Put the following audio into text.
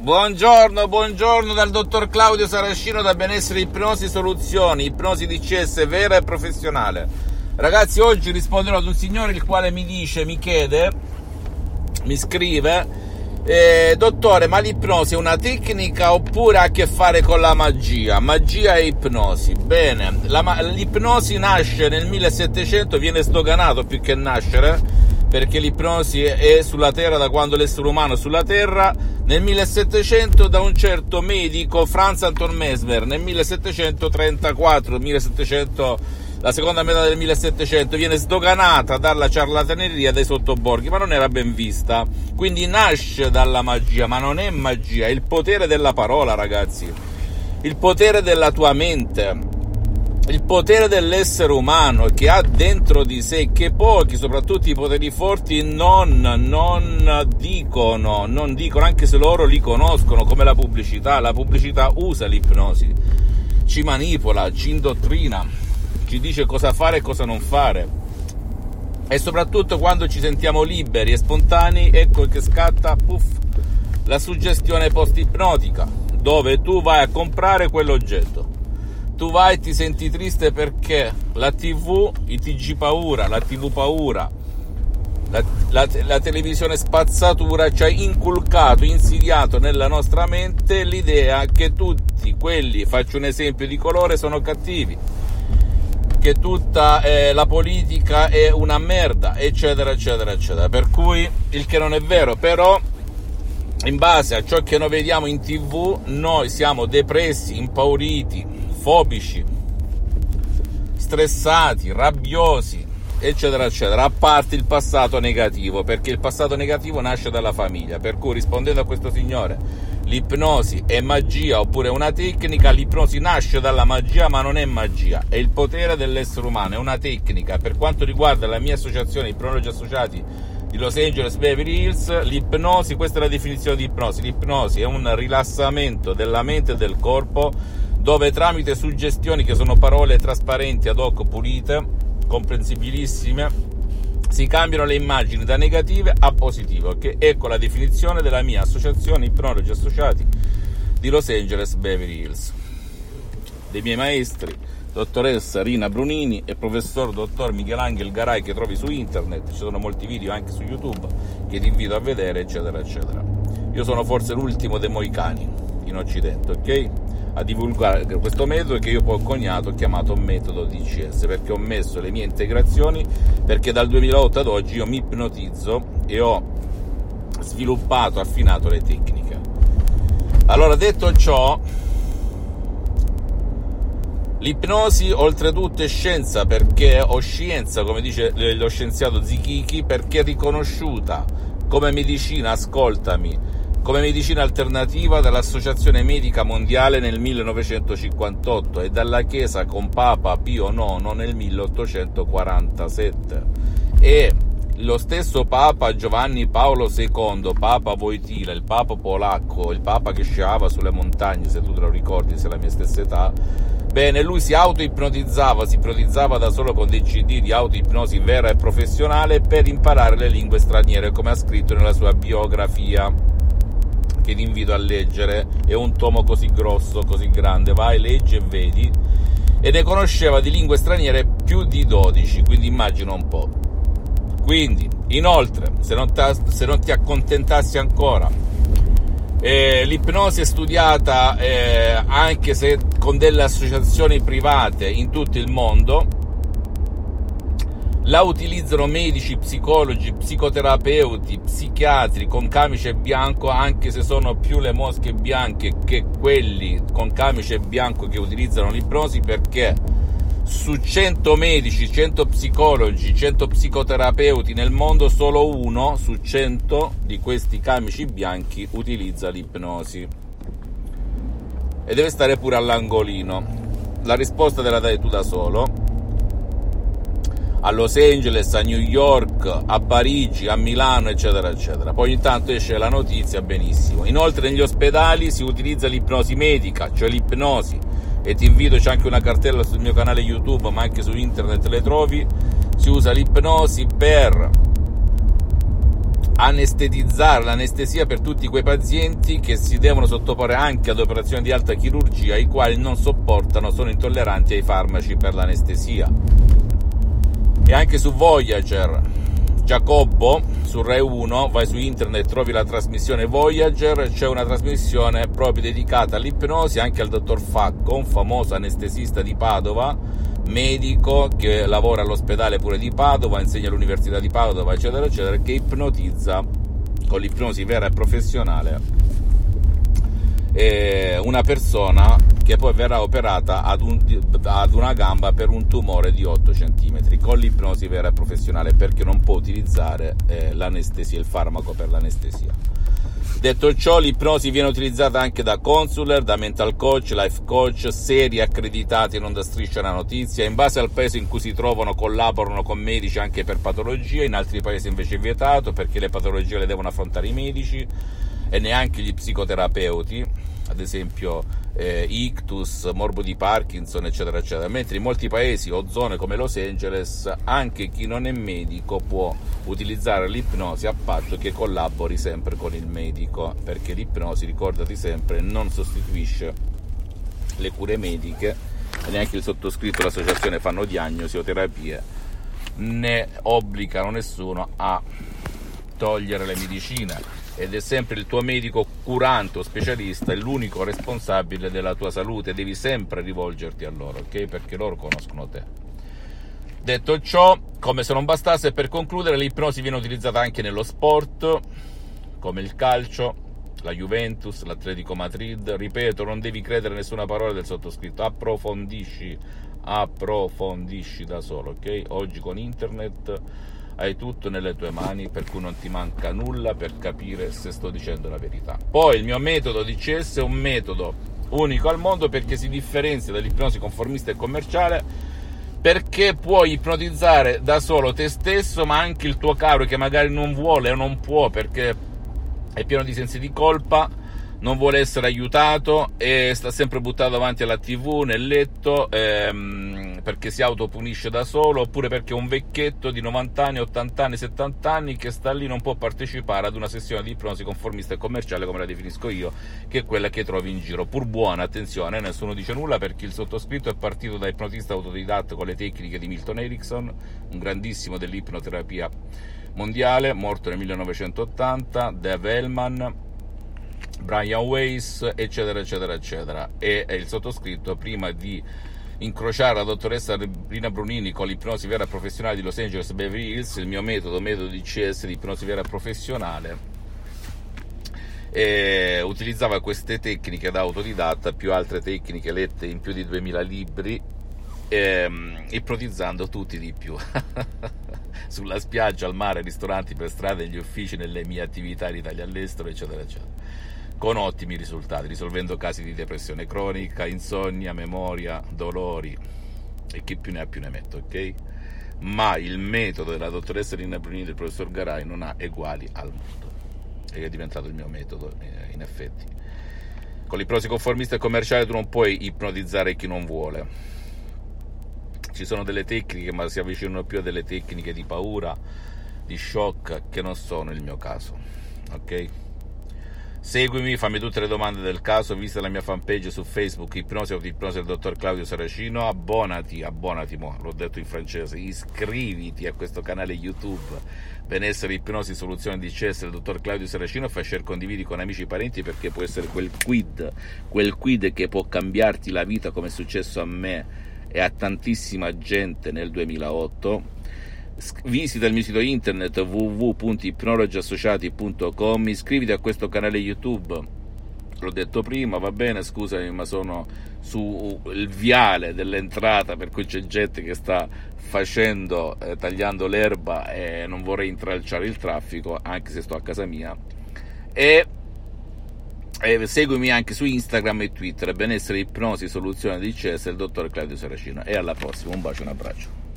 Buongiorno, buongiorno dal dottor Claudio Saracino da Benessere Ipnosi Soluzioni, ipnosi DCS vera e professionale. Ragazzi, oggi risponderò ad un signore il quale mi dice, mi chiede, mi scrive, eh, dottore, ma l'ipnosi è una tecnica oppure ha a che fare con la magia? Magia e ipnosi. Bene, la, l'ipnosi nasce nel 1700, viene sdoganato più che nascere perché l'ipnosi è sulla Terra da quando l'essere umano è sulla Terra, nel 1700 da un certo medico Franz Anton Mesmer, nel 1734, 1700, la seconda metà del 1700, viene sdoganata dalla ciarlataneria dei sottoborghi, ma non era ben vista. Quindi nasce dalla magia, ma non è magia, è il potere della parola, ragazzi. Il potere della tua mente il potere dell'essere umano che ha dentro di sé, che pochi, soprattutto i poteri forti, non, non dicono, non dicono, anche se loro li conoscono, come la pubblicità. La pubblicità usa l'ipnosi, ci manipola, ci indottrina, ci dice cosa fare e cosa non fare. E soprattutto quando ci sentiamo liberi e spontanei, ecco che scatta, puff, la suggestione post-ipnotica, dove tu vai a comprare quell'oggetto tu vai e ti senti triste perché la tv, i tg paura, la tv paura, la, la, la, televisione spazzatura ci ha inculcato, insidiato nella nostra mente l'idea che tutti quelli, faccio un esempio di colore, sono cattivi, che tutta eh, la politica è una merda, eccetera, eccetera, eccetera. Per cui il che non è vero, però in base a ciò che noi vediamo in tv, noi siamo depressi, impauriti, fobici, stressati, rabbiosi, eccetera, eccetera, a parte il passato negativo, perché il passato negativo nasce dalla famiglia. Per cui rispondendo a questo signore, l'ipnosi è magia oppure una tecnica, l'ipnosi nasce dalla magia ma non è magia, è il potere dell'essere umano, è una tecnica. Per quanto riguarda la mia associazione Ipnologi Associati di Los Angeles Beverly Hills, l'ipnosi, questa è la definizione di ipnosi, l'ipnosi è un rilassamento della mente e del corpo dove tramite suggestioni che sono parole trasparenti, ad hoc, pulite, comprensibilissime, si cambiano le immagini da negative a positive, che ecco la definizione della mia associazione Ipnologi Associati di Los Angeles Beverly Hills. Dei miei maestri, dottoressa Rina Brunini e professor dottor Michelangelo Garai che trovi su internet, ci sono molti video anche su YouTube che ti invito a vedere, eccetera, eccetera. Io sono forse l'ultimo dei moicani in Occidente, ok? A divulgare questo metodo che io poi ho coniato, chiamato metodo DCS, perché ho messo le mie integrazioni, perché dal 2008 ad oggi io mi ipnotizzo e ho sviluppato, affinato le tecniche. Allora, detto ciò, l'ipnosi oltretutto è scienza, perché ho scienza, come dice lo scienziato Zichichi, perché è riconosciuta come medicina, ascoltami, come medicina alternativa dall'Associazione Medica Mondiale nel 1958 e dalla Chiesa con Papa Pio IX nel 1847. E lo stesso Papa Giovanni Paolo II, Papa Voitila, il Papa polacco, il Papa che sciava sulle montagne, se tu te lo ricordi, se è la mia stessa età, bene, lui si auto-ipnotizzava, si ipnotizzava da solo con dei CD di auto-ipnosi vera e professionale per imparare le lingue straniere, come ha scritto nella sua biografia che ti invito a leggere, è un tomo così grosso, così grande, vai, leggi e vedi, e ne conosceva di lingue straniere più di 12, quindi immagino un po'. Quindi, inoltre, se non, se non ti accontentassi ancora, eh, l'ipnosi è studiata eh, anche se con delle associazioni private in tutto il mondo, la utilizzano medici, psicologi, psicoterapeuti, psichiatri con camice bianco, anche se sono più le mosche bianche che quelli con camice bianco che utilizzano l'ipnosi perché su 100 medici, 100 psicologi, 100 psicoterapeuti nel mondo, solo uno su 100 di questi camici bianchi utilizza l'ipnosi. E deve stare pure all'angolino. La risposta te la dai tu da solo a Los Angeles, a New York, a Parigi, a Milano, eccetera, eccetera. Poi ogni tanto esce la notizia, benissimo. Inoltre negli ospedali si utilizza l'ipnosi medica, cioè l'ipnosi, e ti invito, c'è anche una cartella sul mio canale YouTube, ma anche su internet le trovi, si usa l'ipnosi per anestetizzare l'anestesia per tutti quei pazienti che si devono sottoporre anche ad operazioni di alta chirurgia, i quali non sopportano, sono intolleranti ai farmaci per l'anestesia. E anche su Voyager, Giacobbo, su Rai 1, vai su internet, trovi la trasmissione Voyager, c'è una trasmissione proprio dedicata all'ipnosi, anche al dottor Facco, un famoso anestesista di Padova, medico che lavora all'ospedale pure di Padova, insegna all'università di Padova, eccetera, eccetera, che ipnotizza con l'ipnosi vera e professionale eh, una persona che poi verrà operata ad, un, ad, una gamba per un tumore di 8 cm con l'ipnosi vera e professionale perché non può utilizzare eh, l'anestesia, il farmaco per l'anestesia. Detto ciò, l'ipnosi viene utilizzata anche da consular, da mental coach, life coach, seri accreditati non da striscia la notizia. In base al paese in cui si trovano, collaborano con medici anche per patologie, in altri paesi invece è vietato perché le patologie le devono affrontare i medici e neanche gli psicoterapeuti, ad esempio eh, ictus, morbo di Parkinson, eccetera, eccetera. Mentre in molti paesi o zone come Los Angeles anche chi non è medico può utilizzare l'ipnosi a patto che collabori sempre con il medico, perché l'ipnosi, ricordati sempre, non sostituisce le cure mediche neanche il sottoscritto e l'associazione fanno diagnosi o terapie, né obbligano nessuno a togliere le medicine ed è sempre il tuo medico curante o specialista, è l'unico responsabile della tua salute, devi sempre rivolgerti a loro, ok? Perché loro conoscono te. Detto ciò, come se non bastasse, per concludere, l'ipnosi viene utilizzata anche nello sport, come il calcio, la Juventus, l'Atletico Madrid. Ripeto, non devi credere a nessuna parola del sottoscritto, approfondisci, approfondisci da solo, ok? Oggi con internet hai tutto nelle tue mani, per cui non ti manca nulla per capire se sto dicendo la verità. Poi il mio metodo di CS è un metodo unico al mondo perché si differenzia dall'ipnosi conformista e commerciale perché puoi ipnotizzare da solo te stesso, ma anche il tuo caro che magari non vuole o non può perché è pieno di sensi di colpa, non vuole essere aiutato e sta sempre buttato davanti alla tv, nel letto. Ehm, perché si autopunisce da solo oppure perché un vecchietto di 90 anni, 80 anni, 70 anni che sta lì non può partecipare ad una sessione di ipnosi conformista e commerciale come la definisco io, che è quella che trovi in giro. Pur buona, attenzione, nessuno dice nulla perché il sottoscritto è partito da ipnotista autodidatto con le tecniche di Milton Erickson, un grandissimo dell'ipnoterapia mondiale, morto nel 1980, Dave Hellman, Brian Weiss, eccetera, eccetera, eccetera. E il sottoscritto, prima di incrociare la dottoressa Rina Brunini con l'ipnosi vera professionale di Los Angeles Beverly Hills, il mio metodo, metodo di CS di ipnosi vera professionale. E utilizzava queste tecniche da autodidatta più altre tecniche lette in più di 2000 libri ehm, ipnotizzando tutti di più sulla spiaggia, al mare, ristoranti, per strada, negli uffici, nelle mie attività in Italia all'estero eccetera eccetera con ottimi risultati, risolvendo casi di depressione cronica, insonnia, memoria, dolori e chi più ne ha più ne mette, ok? Ma il metodo della dottoressa Lina Brunini e del professor Garai non ha eguali al mondo e è diventato il mio metodo eh, in effetti. Con l'ipnosi conformista e commerciale tu non puoi ipnotizzare chi non vuole. Ci sono delle tecniche, ma si avvicinano più a delle tecniche di paura, di shock, che non sono il mio caso. Ok? Seguimi, fammi tutte le domande del caso, visita la mia fanpage su Facebook, Ipnosi Autoipnosi del dottor Claudio Saracino, abbonati, abbonati, mo, l'ho detto in francese, iscriviti a questo canale YouTube, benessere, ipnosi, soluzione di CS del dottor Claudio Saracino, fai share, condividi con amici e parenti perché può essere quel quid, quel quid che può cambiarti la vita come è successo a me e a tantissima gente nel 2008 visita il mio sito internet www.ipnologiassociati.com iscriviti a questo canale youtube l'ho detto prima, va bene, scusami, ma sono sul viale dell'entrata, per cui c'è gente che sta facendo, eh, tagliando l'erba e non vorrei intralciare il traffico, anche se sto a casa mia. E, e seguimi anche su Instagram e Twitter, benessere, ipnosi, soluzione di CS, il dottor Claudio Saracino. E alla prossima, un bacio, un abbraccio.